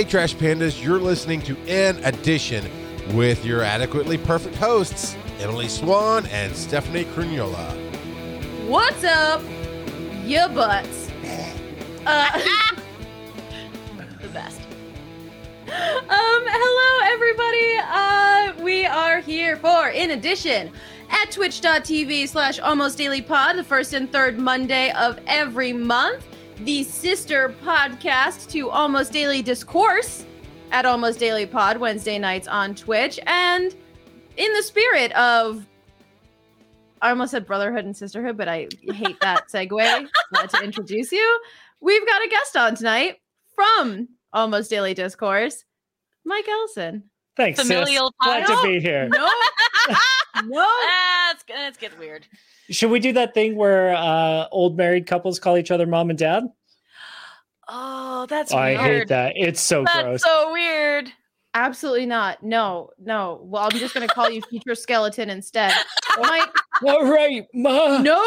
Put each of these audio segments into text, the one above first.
Hey, Trash Pandas, you're listening to In Addition with your adequately perfect hosts, Emily Swan and Stephanie Crugnola. What's up, ya butts? Uh, the best. Um, hello everybody. Uh, we are here for In Addition at twitch.tv slash almost daily pod, the first and third Monday of every month. The sister podcast to Almost Daily Discourse at Almost Daily Pod Wednesday nights on Twitch. And in the spirit of I almost said brotherhood and sisterhood, but I hate that segue. Not to introduce you. We've got a guest on tonight from Almost Daily Discourse, Mike Ellison. Thanks, sis. Glad to be here. No, no. Ah, it's, it's getting weird. Should we do that thing where uh, old married couples call each other mom and dad? Oh, that's Oh, I hate that. It's so That's gross. so weird. Absolutely not. No, no. Well, I'm just going to call you Future Skeleton instead. Mike, All right, ma. no,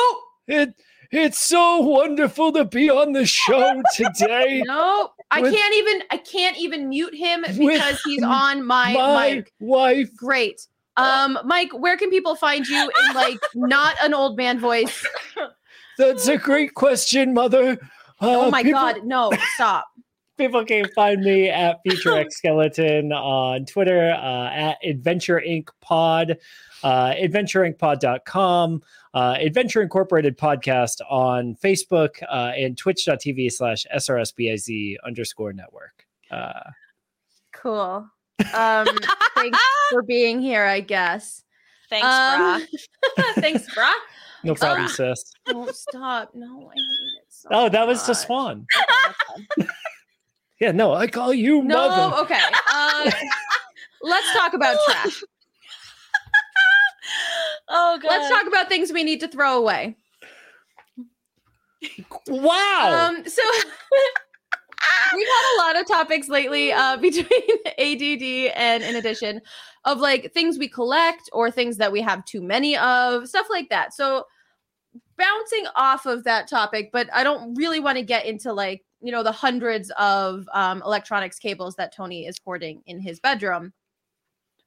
It it's so wonderful to be on the show today. no. I With- can't even. I can't even mute him because he's on my My mic. wife. Great. Um, Mike, where can people find you in like not an old man voice? That's a great question, mother. Oh Uh, my people- god, no, stop. People can find me at Future X Skeleton on Twitter, uh, at Adventure Inc. Pod, uh, adventureincpod.com, uh, Adventure Incorporated Podcast on Facebook, uh, and twitch.tv slash SRSBIZ underscore network. Uh, Cool. Um, thanks for being here, I guess. Thanks, Um, brah. thanks, brah. no problem, Um, sis. Don't stop. No, I hate it so Oh, that was the much. swan. Okay, that's fine. Yeah, no, I call you mother. No, okay. Uh, let's talk about trash. Oh god. Let's talk about things we need to throw away. Wow. Um, so we've had a lot of topics lately uh, between ADD and in addition of like things we collect or things that we have too many of, stuff like that. So bouncing off of that topic, but I don't really want to get into like, you know, the hundreds of um, electronics cables that Tony is hoarding in his bedroom.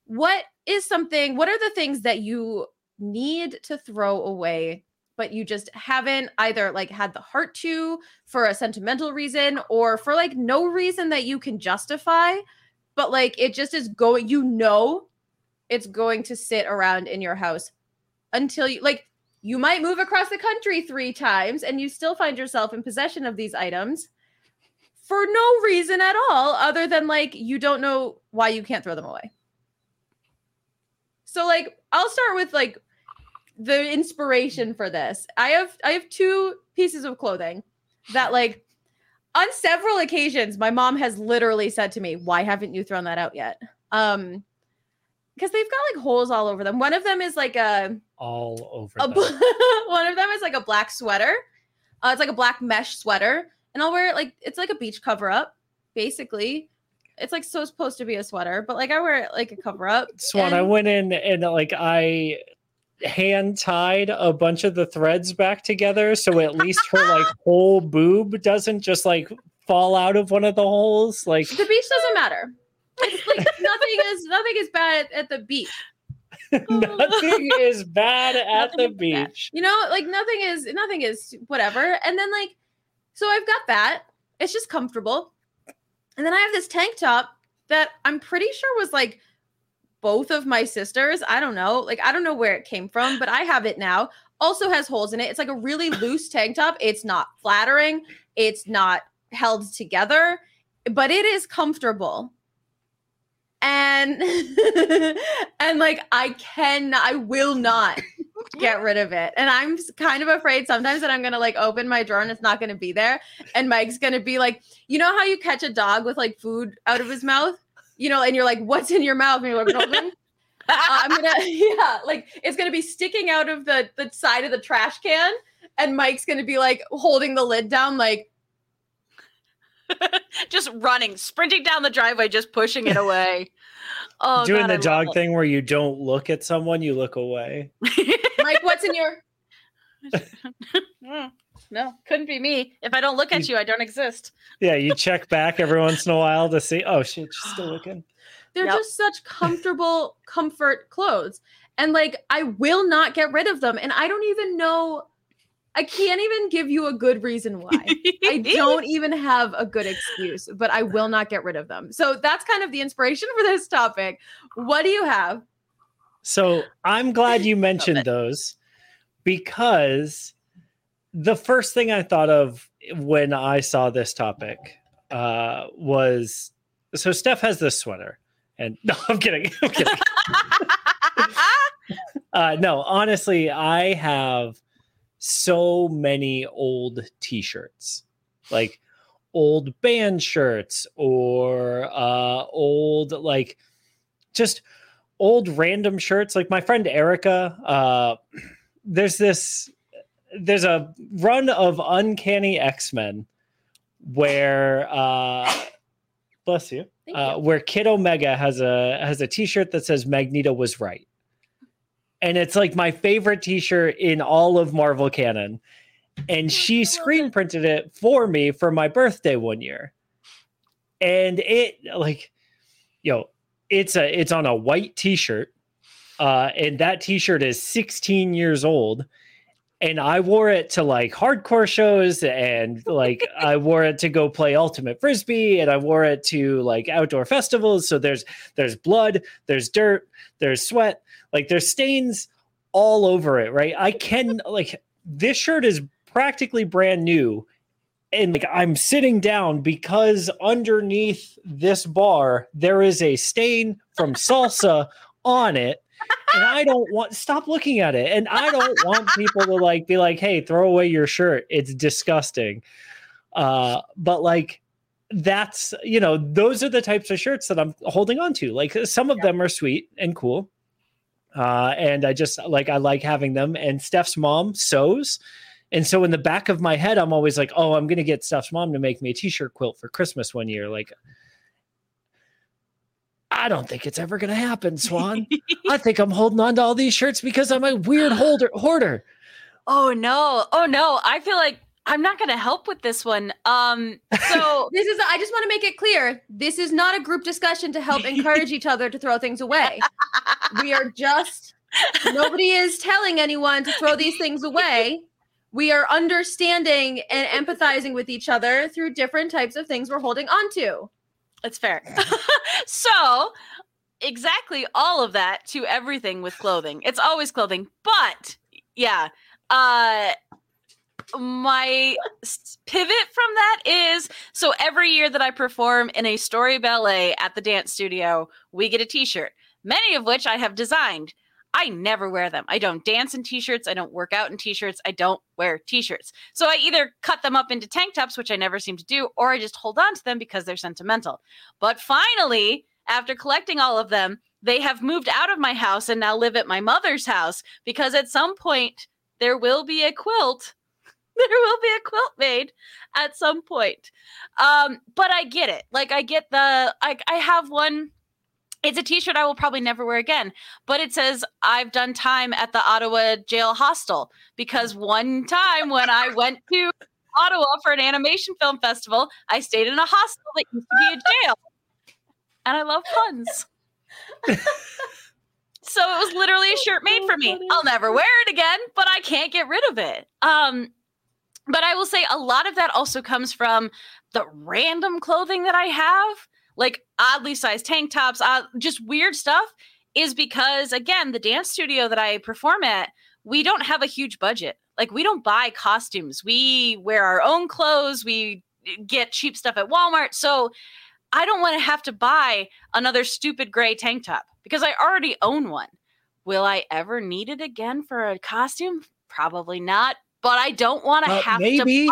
What is something, what are the things that you need to throw away but you just haven't either like had the heart to for a sentimental reason or for like no reason that you can justify but like it just is going you know it's going to sit around in your house until you like you might move across the country 3 times and you still find yourself in possession of these items for no reason at all other than like you don't know why you can't throw them away. So like I'll start with like the inspiration for this. I have I have two pieces of clothing that like on several occasions my mom has literally said to me, "Why haven't you thrown that out yet?" Um because they've got like holes all over them. One of them is like a, All over. a one of them is like a black sweater. Uh, it's like a black mesh sweater, and I'll wear it like it's like a beach cover up, basically. It's like so supposed to be a sweater, but like I wear it like a cover up. Swan, I went in and like I hand tied a bunch of the threads back together so at least her like whole boob doesn't just like fall out of one of the holes. Like the beach doesn't matter. It's like nothing is nothing is bad at the beach. nothing is bad at Nothing the is bad. beach. You know, like nothing is nothing is whatever. And then like so I've got that. It's just comfortable. And then I have this tank top that I'm pretty sure was like both of my sisters. I don't know. Like I don't know where it came from, but I have it now. Also has holes in it. It's like a really loose tank top. It's not flattering. It's not held together, but it is comfortable. And and like I can I will not get rid of it. And I'm kind of afraid sometimes that I'm gonna like open my drawer and it's not gonna be there. And Mike's gonna be like, you know how you catch a dog with like food out of his mouth? You know, and you're like, what's in your mouth? And you're like, nothing. Uh, I'm gonna, yeah, like it's gonna be sticking out of the the side of the trash can, and Mike's gonna be like holding the lid down, like, just running, sprinting down the driveway, just pushing it away. Oh, Doing God, the I love dog it. thing where you don't look at someone, you look away. Mike, what's in your? No, couldn't be me. If I don't look at you, I don't exist. Yeah, you check back every once in a while to see. Oh shit, she's still looking. They're Yep. just such comfortable comfort clothes. And like I will not get rid of them. And I don't even know I can't even give you a good reason why. I don't even have a good excuse, but I will not get rid of them. So that's kind of the inspiration for this topic. What do you have? So I'm glad you mentioned those because the first thing I thought of when I saw this topic uh, was so Steph has this sweater, and no, I'm kidding. I'm kidding. uh, no, honestly, I have so many old T-shirts, like old band shirts or uh, old like just old random shirts. Like my friend Erica, uh, there's this there's a run of Uncanny X Men where uh, bless you uh, you. where Kid Omega has a has a T-shirt that says Magneto was right, and it's like my favorite T-shirt in all of Marvel canon. And she screen printed it for me for my birthday one year, and it like, yo, it's a it's on a white T-shirt, uh, and that T-shirt is 16 years old. And I wore it to like hardcore shows, and like I wore it to go play ultimate frisbee, and I wore it to like outdoor festivals. So there's there's blood, there's dirt, there's sweat, like there's stains all over it, right? I can like this shirt is practically brand new, and like I'm sitting down because underneath this bar there is a stain from salsa on it and I don't want stop looking at it. And I don't want people to like be like, "Hey, throw away your shirt. It's disgusting." Uh, but like that's you know those are the types of shirts that I'm holding on to. Like some of them are sweet and cool, uh, and I just like I like having them. And Steph's mom sews, and so in the back of my head, I'm always like, "Oh, I'm gonna get Steph's mom to make me a t-shirt quilt for Christmas one year." Like. I don't think it's ever going to happen, Swan. I think I'm holding on to all these shirts because I'm a weird holder hoarder. oh no. Oh no. I feel like I'm not gonna help with this one. Um so This is I just want to make it clear. This is not a group discussion to help encourage each other to throw things away. We are just nobody is telling anyone to throw these things away. We are understanding and empathizing with each other through different types of things we're holding on to. It's fair. so, exactly all of that to everything with clothing. It's always clothing, but yeah, uh my pivot from that is so every year that I perform in a story ballet at the dance studio, we get a t-shirt, many of which I have designed. I never wear them. I don't dance in t-shirts, I don't work out in t-shirts, I don't wear t-shirts. So I either cut them up into tank tops, which I never seem to do, or I just hold on to them because they're sentimental. But finally, after collecting all of them, they have moved out of my house and now live at my mother's house because at some point there will be a quilt. There will be a quilt made at some point. Um, but I get it. Like I get the I I have one it's a t-shirt I will probably never wear again, but it says I've done time at the Ottawa jail hostel because one time when I went to Ottawa for an animation film festival, I stayed in a hostel that used to be a jail. And I love puns. so it was literally a shirt made for me. I'll never wear it again, but I can't get rid of it. Um but I will say a lot of that also comes from the random clothing that I have, like oddly sized tank tops, uh, just weird stuff, is because again, the dance studio that I perform at, we don't have a huge budget. Like we don't buy costumes. We wear our own clothes. We get cheap stuff at Walmart. So I don't want to have to buy another stupid gray tank top because I already own one. Will I ever need it again for a costume? Probably not. But I don't want to Uh, have maybe. to buy, maybe.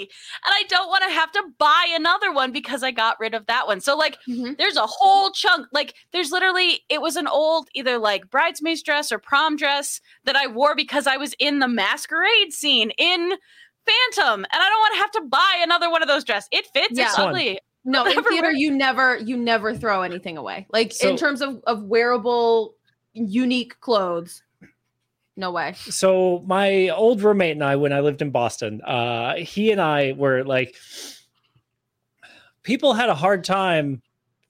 And I don't want to have to buy another one because I got rid of that one. So like mm-hmm. there's a whole chunk like there's literally it was an old either like bridesmaid's dress or prom dress that I wore because I was in the masquerade scene in Phantom and I don't want to have to buy another one of those dresses. It fits. It's Yeah. ugly. No, in theater wear- you never you never throw anything away. Like So- in terms of of wearable unique clothes. No way. so my old roommate and I, when I lived in Boston, uh, he and I were like, people had a hard time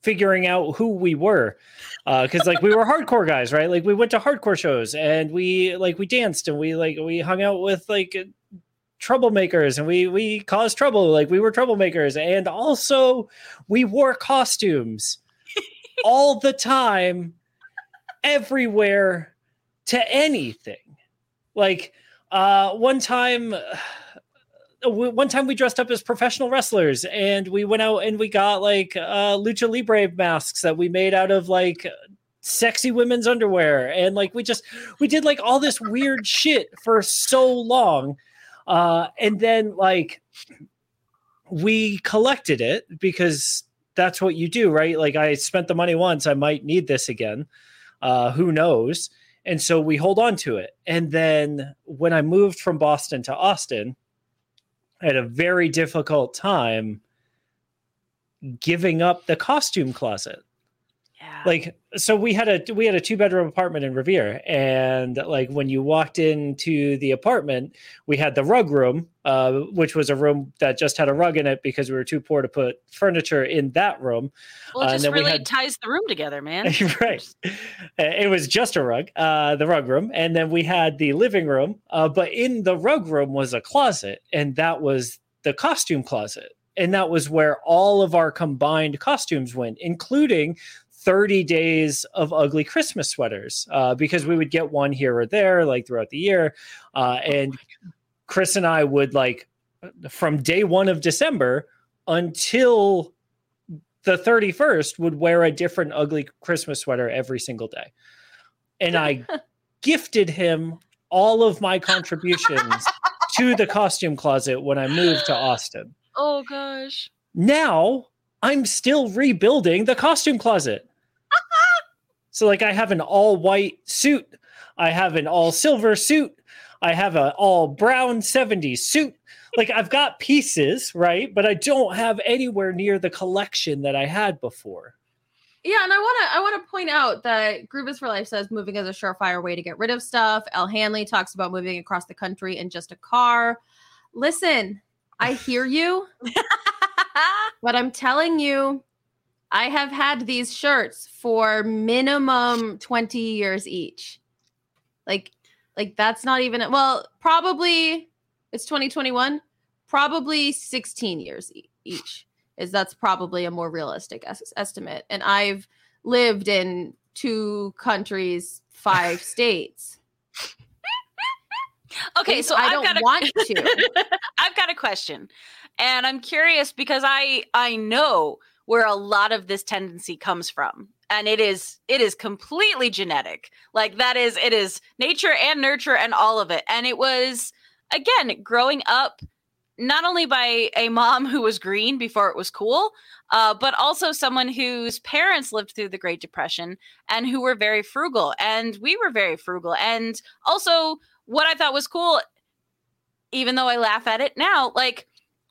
figuring out who we were because like we were hardcore guys right like we went to hardcore shows and we like we danced and we like we hung out with like troublemakers and we we caused trouble like we were troublemakers and also we wore costumes all the time everywhere to anything. Like uh one time uh, one time we dressed up as professional wrestlers and we went out and we got like uh lucha libre masks that we made out of like sexy women's underwear. And like we just we did like all this weird shit for so long uh and then like we collected it because that's what you do right? Like i spent the money once i might need this again. Uh who knows and so we hold on to it. And then when i moved from boston to austin I had a very difficult time giving up the costume closet Yeah. like so we had a we had a two bedroom apartment in Revere and like when you walked into the apartment we had the rug room uh, which was a room that just had a rug in it because we were too poor to put furniture in that room well, uh, it just then we really had- ties the room together, man. right it was just a rug uh, the rug room and then we had the living room uh, but in the rug room was a closet and that was the costume closet and that was where all of our combined costumes went including 30 days of ugly christmas sweaters uh, because we would get one here or there like throughout the year uh, and chris and i would like from day one of december until the 31st would wear a different ugly christmas sweater every single day and i gifted him all of my contributions to the costume closet when i moved to austin Oh gosh. now I'm still rebuilding the costume closet. So like I have an all white suit, I have an all silver suit, I have an all brown 70s suit. Like I've got pieces, right? But I don't have anywhere near the collection that I had before. Yeah, and I want to I want to point out that Groovis for Life says moving is a surefire way to get rid of stuff. El Hanley talks about moving across the country in just a car. Listen, I hear you, but I'm telling you, I have had these shirts for minimum 20 years each. Like like that's not even well, probably it's 2021, probably 16 years e- each is that's probably a more realistic es- estimate. And I've lived in two countries, five states. okay, so I I've don't a, want to. I've got a question, and I'm curious because I I know where a lot of this tendency comes from, and it is it is completely genetic. Like that is it is nature and nurture and all of it, and it was again growing up not only by a mom who was green before it was cool, uh, but also someone whose parents lived through the Great Depression and who were very frugal, and we were very frugal, and also what I thought was cool, even though I laugh at it now, like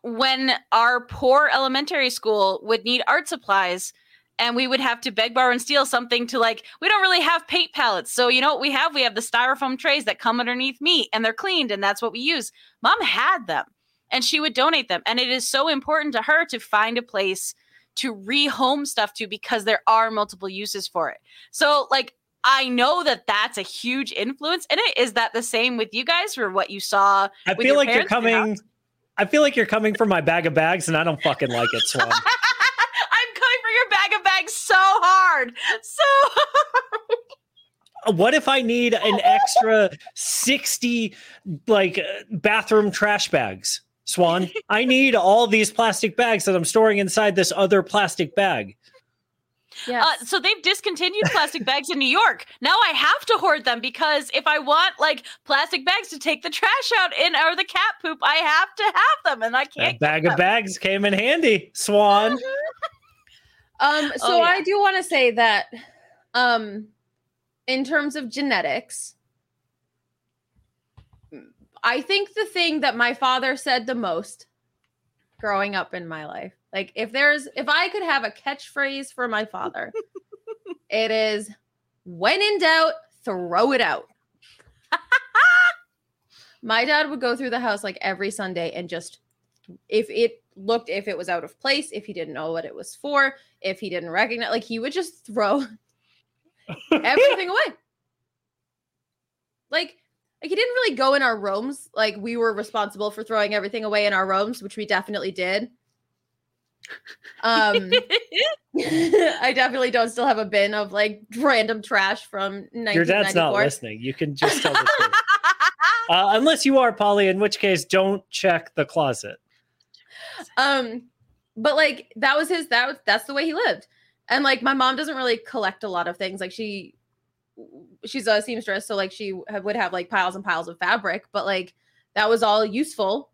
when our poor elementary school would need art supplies and we would have to beg, borrow, and steal something to like, we don't really have paint palettes. So, you know what we have? We have the styrofoam trays that come underneath me and they're cleaned, and that's what we use. Mom had them and she would donate them. And it is so important to her to find a place to rehome stuff to because there are multiple uses for it. So, like, I know that that's a huge influence in it. Is that the same with you guys for what you saw? I feel like you're coming I feel like you're coming for my bag of bags and I don't fucking like it, Swan. I'm coming for your bag of bags so hard. So what if I need an extra 60 like uh, bathroom trash bags? Swan, I need all these plastic bags that I'm storing inside this other plastic bag. Yes. Uh, so they've discontinued plastic bags in New York. Now I have to hoard them because if I want like plastic bags to take the trash out in or the cat poop, I have to have them, and I can't. That bag get of bags came in handy, Swan. Um, so Oh, yeah. I do want to say that, um, in terms of genetics, I think the thing that my father said the most growing up in my life, like if there's, if I could have a catchphrase for my father, it is when in doubt, throw it out. My dad would go through the house like every Sunday and just if it looked if it was out of place, if he didn't know what it was for, if he didn't recognize like he would just throw everything away. Like like he didn't really go in our rooms. Like we were responsible for throwing everything away in our rooms, which we definitely did. Um I definitely don't still have a bin of like random trash from 1994. Your dad's not listening. You can just tell the truth. Uh, unless you are Polly, in which case, don't check the closet. Um, but like that was his that was that's the way he lived. And like my mom doesn't really collect a lot of things. Like she she's a seamstress, so like she would have like piles and piles of fabric, but like that was all useful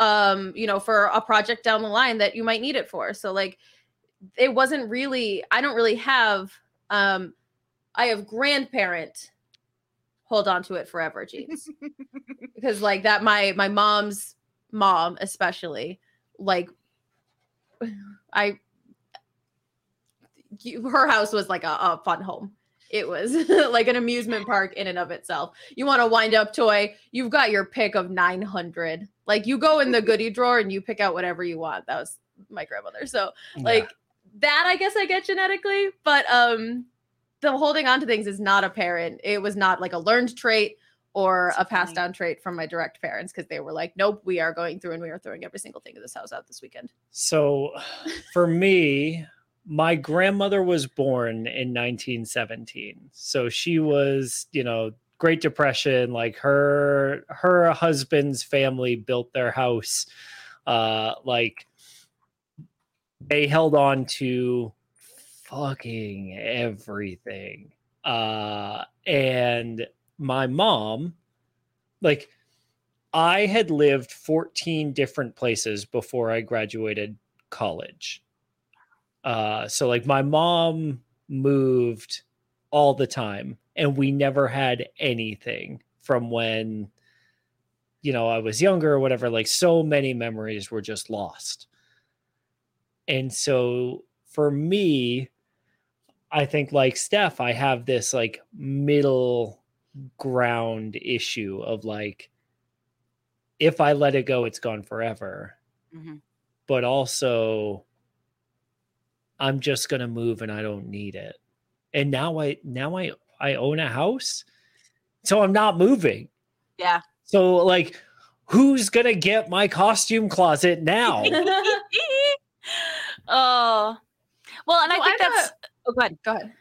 um, you know, for a project down the line that you might need it for. So like it wasn't really I don't really have um I have grandparent hold on to it forever jeans because like that my my mom's mom especially like i you- her house was like a, a fun home it was like an amusement park in and of itself. You want a wind up toy? You've got your pick of 900 like you go in the goodie drawer and you pick out whatever you want. That was my grandmother. So like that i guess i get genetically but um the holding on to things is not apparent. It was not like a learned trait or That's a passed down trait from my direct parents because they were like nope we are going through and we are throwing every single thing in this house out this weekend. So for me, my grandmother was born in 1917. So she was, you know, Great Depression, like her her husband's family built their house uh like they held on to fucking everything. Uh and my mom like I had lived 14 different places before I graduated college. Uh, so like my mom moved all the time and we never had anything from when you know I was younger or whatever like so many memories were just lost. And so for me I think like Steph I have this like middle ground issue of like if I let it go it's gone forever Mhm. but also I'm just gonna move and I don't need it. And now I now I I own a house, so I'm not moving. Yeah. So like, who's gonna get my costume closet now? oh. Well, and So I think I have that's oh go ahead. go ahead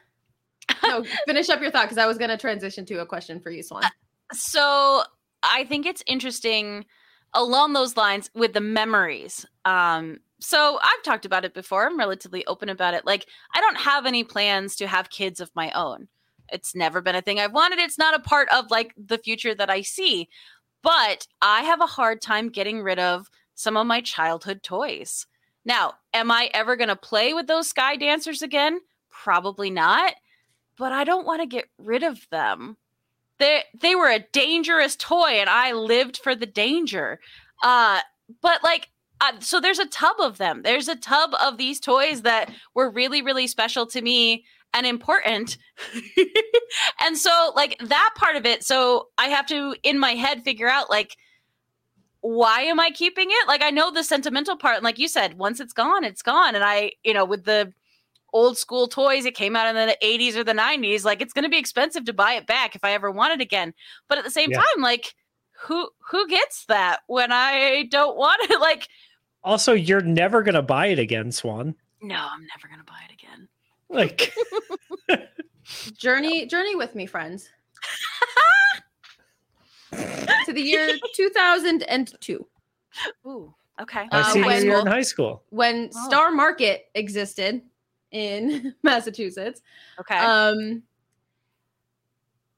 no finish up your thought because i was going to transition to a question for you swan so I think it's interesting along those lines with the memories. Um, so I've talked about it before. I'm relatively open about it. Like I don't have any plans to have kids of my own. It's never been a thing I've wanted. It's not a part of like the future that I see. But I have a hard time getting rid of some of my childhood toys. Now, am I ever going to play with those sky dancers again? Probably not. But I don't want to get rid of them they they were a dangerous toy and i lived for the danger uh but like uh, so there's a tub of them. There's a tub of these toys that were really really special to me and important. And so like that part of it so i have to in my head figure out like why am i keeping it? Like i know the sentimental part and like you said once it's gone it's gone. And i you know with the old school toys it came out in the 80s or the 90s like it's going to be expensive to buy it back if i ever want it again. But at the same Yeah. time like who who gets that when i don't want it? Like also, you're never gonna buy it again, Swan. no i'm never going to buy it again Like, journey journey with me friends to the year 2002 ooh okay I Uh, see when- you're in high school. when Oh. star market existed in massachusetts okay um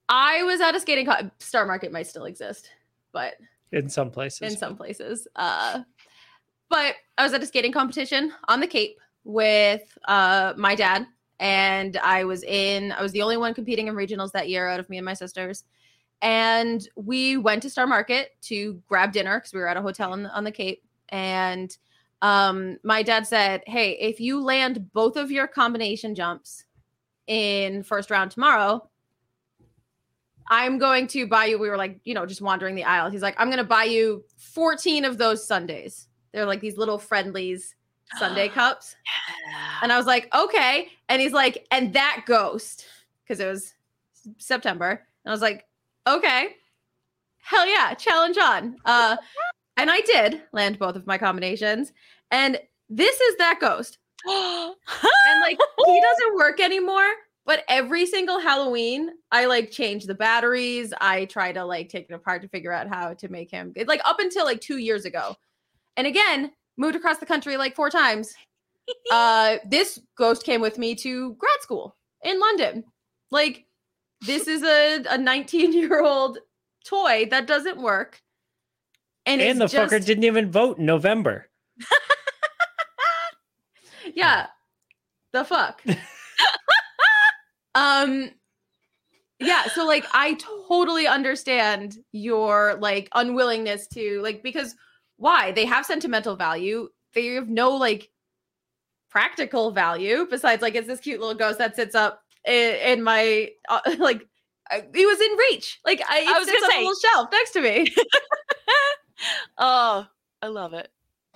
i was at a skating co- star market might still exist but In some places, in some places. Uh, but I was at a skating competition on the Cape with uh, my dad, and I was in. I was the only one competing in regionals that year out of me and my sisters. And we went to Star Market to grab dinner because we were at a hotel on the, on the Cape. And um, my dad said, "Hey, if you land both of your combination jumps in first round tomorrow." I'm going to buy you. We were like, you know, just wandering the aisle. He's like, I'm going to buy you 14 of those sundaes. They're like these little Friendly's sundae cups. And I was like, okay. And he's like, and that ghost, because it was September. And I was like, okay, hell yeah, challenge on. Uh, and I did land both of my combinations. And this is that ghost. And like, he doesn't work anymore. But every single Halloween, I like change the batteries. I try to like take it apart to figure out how to make him like up until like two years ago. And again, moved across the country like four times. Uh, this ghost came with me to grad school in London. Like, this is a, a 19 year old toy that doesn't work. And, And, the it's just, fucker didn't even vote in November. Yeah. The fuck. um yeah, so like I totally understand your like unwillingness to like because why? They have sentimental value. They have no like practical value besides like it's this cute little ghost that sits up in, in my uh, like he was in reach. Like I, it I was sits gonna on a say- little shelf next to me. oh, I love it.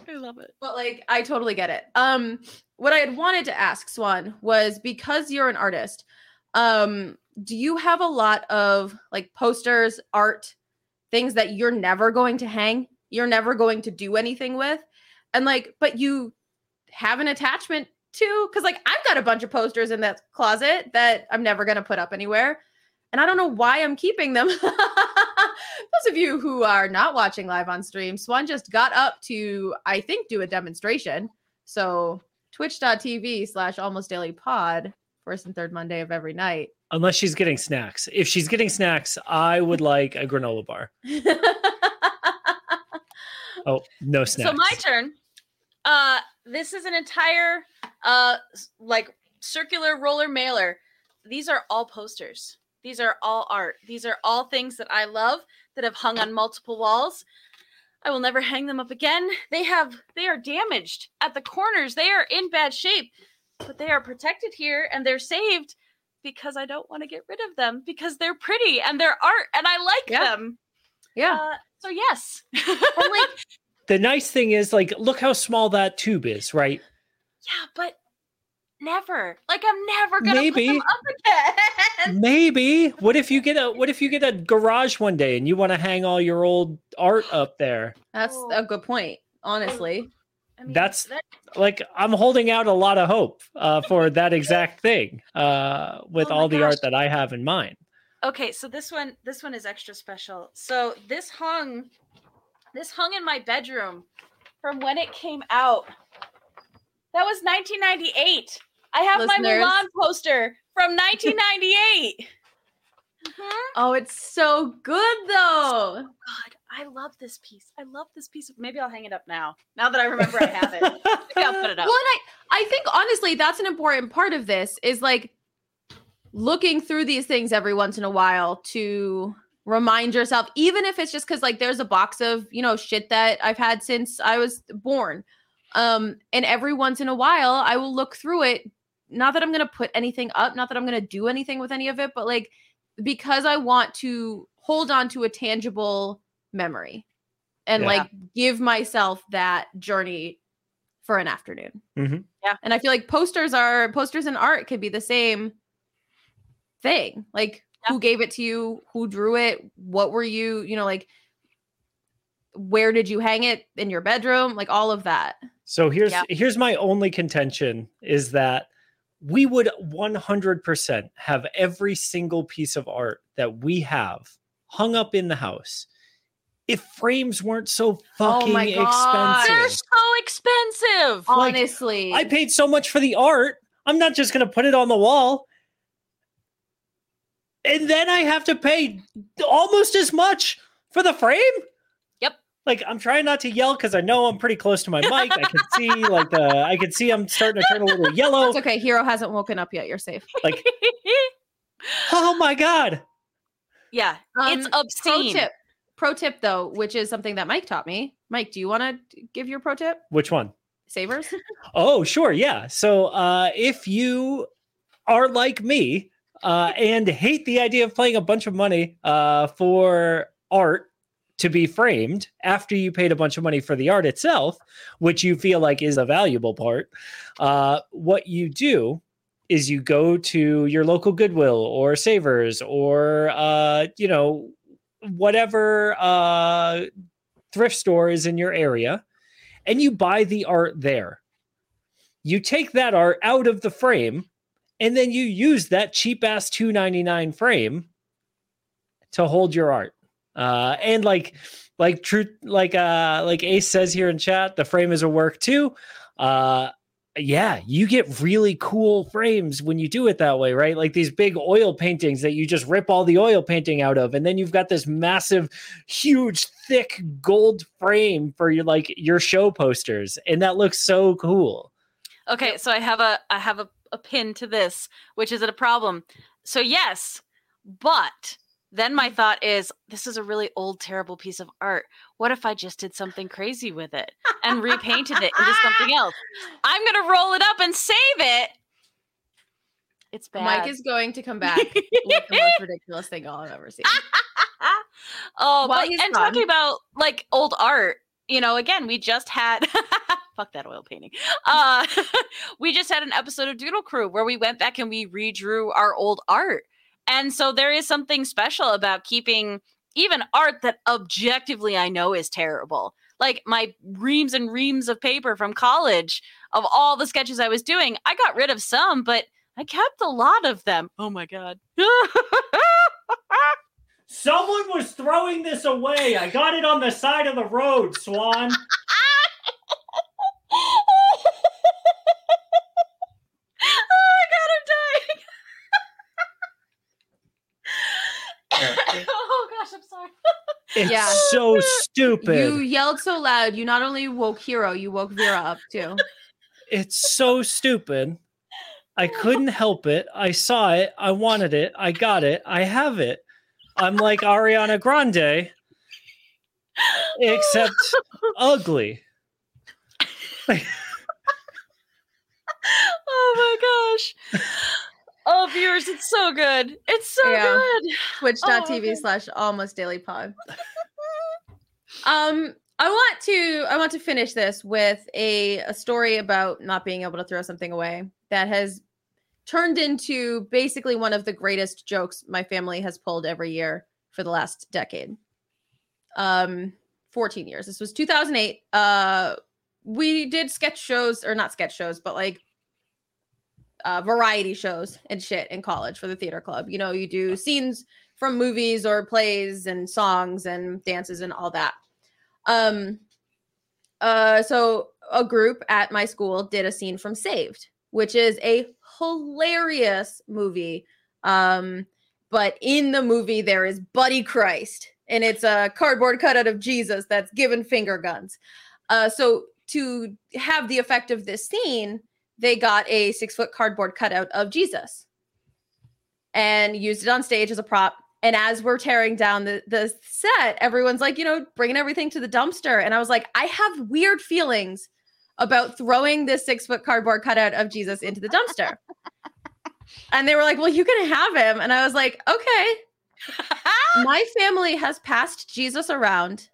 I love it. but like I totally get it. Um what I had wanted to ask Swan was because you're an artist, um do you have a lot of like posters, art, things that you're never going to hang, you're never going to do anything with? And like but you have an attachment to cuz like I've got a bunch of posters in that closet that I'm never going to put up anywhere. And I don't know why I'm keeping them. Those of you who are not watching live on stream, Swan just got up to, I think, do a demonstration. So twitch.tv slash almost daily pod, first and third Monday of every night. Unless she's getting snacks. If she's getting snacks, I would like a granola bar. Oh, no snacks. So my turn. Uh, this is an entire uh like circular roller mailer. These are all posters. These are all art. These are all things that I love that have hung on multiple walls. I will never hang them up again. They have they are damaged at the corners. They are in bad shape, but they are protected here and they're saved because I don't want to get rid of them because they're pretty and they're art and I like Yeah. them. Yeah. Uh, so yes. Like, the nice thing is, like, look how small that tube is, right? Yeah, but never. Like I'm never gonna Maybe. put them up again. Maybe. What if you get a what if you get a garage one day and you want to hang all your old art up there? that's Oh. a good point, honestly. I mean, That's- that- Like I'm holding out a lot of hope uh, for that exact thing uh, with Oh my all the art that I have in mind. Okay. So this one, this one is extra special. So this hung, this hung in my bedroom from when it came out. That was 1998. I have my Listeners. Mulan poster from 1998. Mhm. Oh, it's so good though. God, I love this piece. I love this piece. Maybe I'll hang it up now. Now that I remember I have it, maybe I'll put it up. Well, and I, I think honestly, that's an important part of this is like looking through these things every once in a while to remind yourself, even if it's just because like there's a box of, you know, shit that I've had since I was born. Um, and every once in a while I will look through it. Not that I'm gonna put anything up, not that I'm gonna do anything with any of it, but like because I want to hold on to a tangible memory and Yeah. like give myself that journey for an afternoon. Mhm. Yeah. And I feel like posters are posters and art could be the same thing. Like who gave it to you, who drew it, what were you, you know, like where did you hang it in your bedroom? Like all of that. So here's Yeah. here's my only contention is that we would 100% have every single piece of art that we have hung up in the house if frames weren't so Oh fucking my God. They're so expensive. Like, Honestly. I paid so much for the art. I'm not just going to put it on the wall. And then I have to pay almost as much for the frame? Yep. Like I'm trying not to yell cuz I know I'm pretty close to my mic. I can see like the I can see I'm starting to turn a little yellow. it's okay. Hero hasn't woken up yet. You're safe. Like oh my god. yeah, it's Um, Pro obscene. tip. Pro tip though, which is something that Mike taught me. Mike, do you want to give your pro tip? Which one? Savers? Oh, sure, yeah. So uh if you are like me, uh, and hate the idea of paying a bunch of money uh, for art to be framed after you paid a bunch of money for the art itself, which you feel like is a valuable part. Uh, what you do is you go to your local Goodwill or Savers or uh, you know whatever uh, thrift store is in your area, and you buy the art there. You take that art out of the frame, and then you use that cheap ass two ninety nine frame to hold your art. Uh, and like like true like uh like Ace says here in chat, the frame is a work too. Uh yeah, you get really cool frames when you do it that way, right? Like these big oil paintings that you just rip all the oil painting out of, and then you've got this massive, huge, thick gold frame for your like your show posters, and that looks so cool. Okay, so I have a I have a, a pin to this, which is a problem. So yes, but then my mm-hmm. thought is this is a really old, terrible piece of art. What if I just did something crazy with it and repainted it into something else? I'm gonna roll it up and save it. It's bad. Mike is going to come back with the most ridiculous thing I'll have ever seen. oh, While but, and gone. talking about like old art, you know, again, we just had fuck that oil painting. Uh we just had an episode of Doodle Crew where we went back and we redrew our old art. And so there is something special about keeping even art that objectively I know is terrible. Like my reams and reams of paper from college of all the sketches I was doing, I got rid of some, but I kept a lot of them. Oh my god. Someone was throwing this away. I got it on the side of the road, Swan. oh my god, I'm dying. oh gosh, I'm sorry. It's Yeah. so stupid. You yelled so loud, you not only woke Hero, you woke Vera up too. It's so stupid. I couldn't help it. I saw it. I wanted it. I got it. I have it. I'm like Ariana Grande, except ugly. Oh my gosh. Oh, viewers, it's so good. It's so Yeah. good. Twitch.tv okay. slash almost daily pod. um, I want to I want to finish this with a, a story about not being able to throw something away that has turned into basically one of the greatest jokes my family has pulled every year for the last decade. Um 14 years. This was 2008. Uh we did sketch shows or not sketch shows, but like uh, variety shows and shit in college for the theater club. You know, you do scenes from movies or plays and songs and dances and all that. Um, uh, so a group at my school did a scene from Saved, which is a hilarious movie. Um, but in the movie there is Buddy Christ, and it's a cardboard cutout of Jesus that's given finger guns. Uh, so to have the effect of this scene, they got a six foot cardboard cutout of Jesus and used it on stage as a prop. And as we're tearing down the, the set, everyone's like, you know, bringing everything to the dumpster. And I was like, I have weird feelings about throwing this six foot cardboard cutout of Jesus into the dumpster. and they were like, well, you can have him. And I was like, okay. My family has passed Jesus around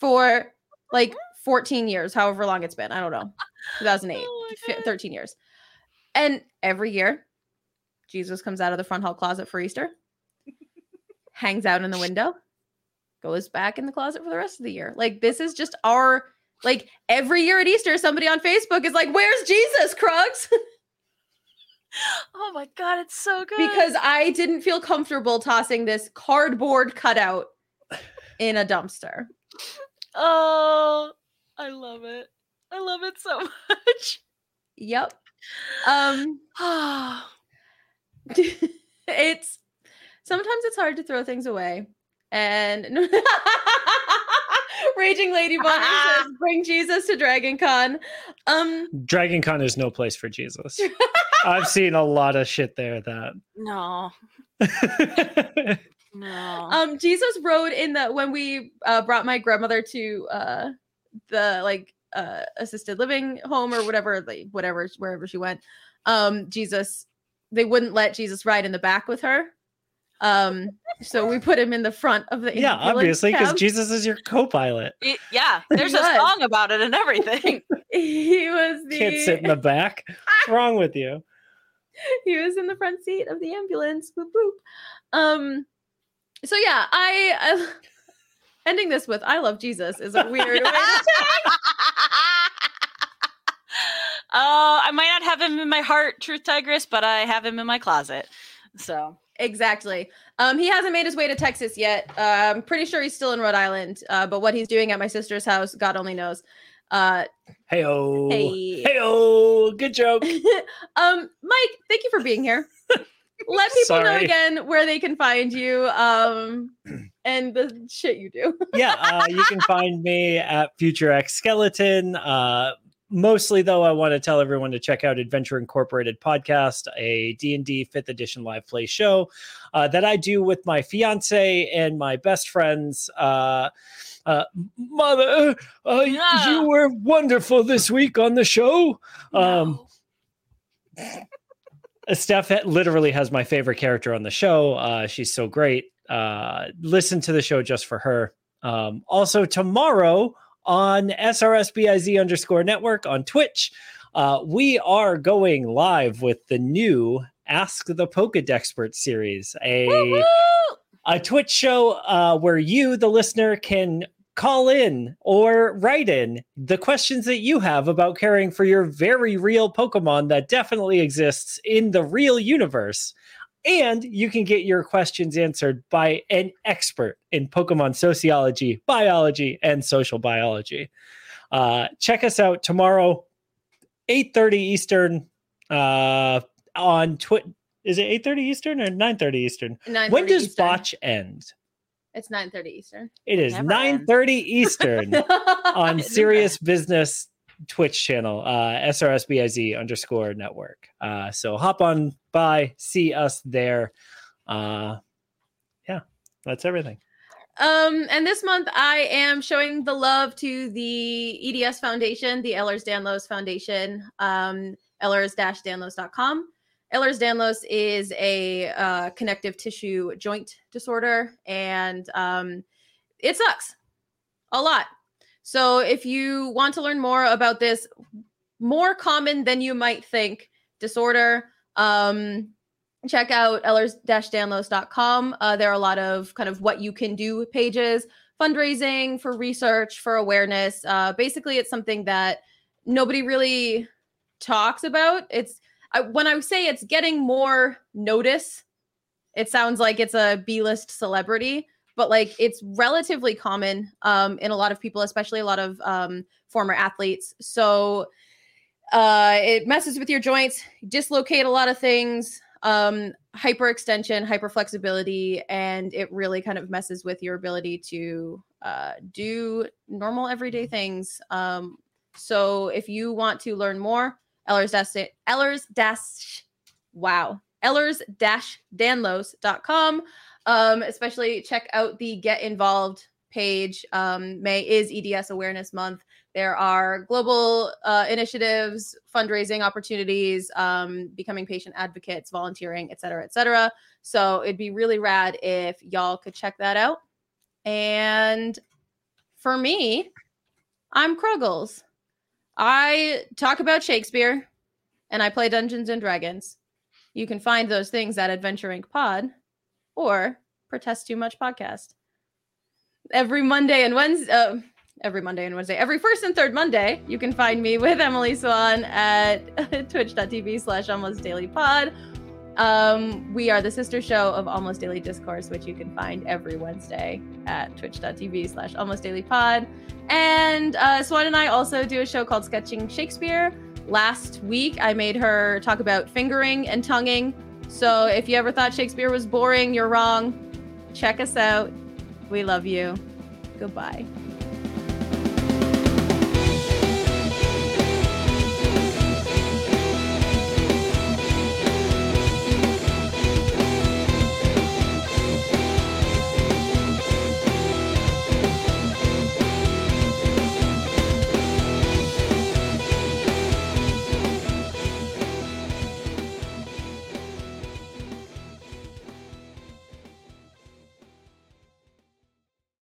for like 14 years, however long it's been. I don't know. 2008, Oh my 13 years. And every year, Jesus comes out of the front hall closet for Easter, hangs out in the window, goes back in the closet for the rest of the year. Like, this is just our, like, every year at Easter, somebody on Facebook is like, Where's Jesus, Krugs? Oh my god, it's so good. because I didn't feel comfortable tossing this cardboard cutout in a dumpster. oh, I love it. I love it so much. Yep. Um, it's sometimes it's hard to throw things away. And Raging Lady Bunny says, "Bring Jesus to Dragon Con." Um, Dragon Con is no place for Jesus. I've seen a lot of shit there that. no, no. um, Jesus rode in the when we uh, brought my grandmother to uh, the like uh, assisted living home or whatever, like whatever wherever she went. Um, Jesus they wouldn't let Jesus ride in the back with her. Um, so we put him in the front of the Yeah, obviously, because. Jesus is your co-pilot. It- yeah, there's a song about it and everything. he was the Can't sit in the back. What's wrong with you? he was in the front seat of the ambulance. Boop boop. Um, so yeah, I, I ending this with "I love Jesus" is a weird way. To say. Oh, I might not have him in my heart, Truth Tigress, but I have him in my closet. So exactly. Um, he hasn't made his way to Texas yet. Uh, I'm pretty sure he's still in Rhode Island. Uh, but what he's doing at my sister's house, God only knows. Uh, Hey oh, hey. hey oh, good joke. um, Mike, thank you for being here. Let people know again where they can find you. Um, and the shit you do. yeah, uh, you can find me at Future X Skeleton. Uh, mostly, though, I want to tell everyone to check out Adventure Incorporated podcast, a D&D Fifth Edition live play show uh, that I do with my fiance and my best friends. Uh, uh, Mother, uh, Yeah. you were wonderful this week on the show. Um, no. Steph literally has my favorite character on the show. Uh, she's so great. Uh, listen to the show just for her. Um, also, tomorrow on SRSBIZ underscore network on Twitch, uh, we are going live with the new Ask the Pokedexpert series, a Woo-woo! a Twitch show uh, where you, the listener, can call in or write in the questions that you have about caring for your very real Pokemon that definitely exists in the real universe. And you can get your questions answered by an expert in Pokemon sociology, biology, and social biology. Uh, check us out tomorrow, 8.30 Eastern uh, on Twitch. Is it 8.30 Eastern or 9.30 Eastern? 9:30 when does Eastern. botch end? It's 9:30 Eastern. It is Never ends. 9:30 Eastern on Serious Business Twitch channel, uh, SRSBIZ underscore network. Uh, so hop on by, see us there. Uh, yeah, that's everything. Um, and this month I am showing the love to the EDS Foundation, the Ehlers Danlos Foundation, um, ehlers-danlos.com. Ehlers-Danlos is a uh, connective tissue joint disorder, and um, it sucks a lot. So if you want to learn more about this more common than you might think disorder, um, check out ehlers-danlos.com. Uh, there are a lot of kind of what you can do pages, fundraising for research, for awareness. Uh, basically, it's something that nobody really talks about. It's I, when I say it's getting more notice, it sounds like it's a B-list celebrity, but like it's relatively common um, in a lot of people, especially a lot of um, former athletes. So uh, it messes with your joints, dislocate a lot of things, um, hyperextension, hyperflexibility, and it really kind of messes with your ability to uh, do normal everyday things. Um, so if you want to learn more, Ehlers dash Ehlers dash wow Ehlers dash danlos.com. Um, especially check out the get involved page. Um, May is EDS Awareness Month. There are global uh, initiatives, fundraising opportunities, um, becoming patient advocates, volunteering, et cetera, et cetera. So it'd be really rad if y'all could check that out. And for me, I'm Kruggles. I talk about Shakespeare and I play Dungeons and Dragons. You can find those things at Adventure Inc. Pod or Protest Too Much Podcast. Every Monday and Wednesday, uh, every Monday and Wednesday, every first and third Monday, you can find me with Emily Swan at twitch.tv slash almost daily pod. Um, we are the sister show of Almost Daily Discourse, which you can find every Wednesday at twitch.tv slash almost daily pod. And uh, Swan and I also do a show called Sketching Shakespeare. Last week, I made her talk about fingering and tonguing. So if you ever thought Shakespeare was boring, you're wrong. Check us out. We love you. Goodbye.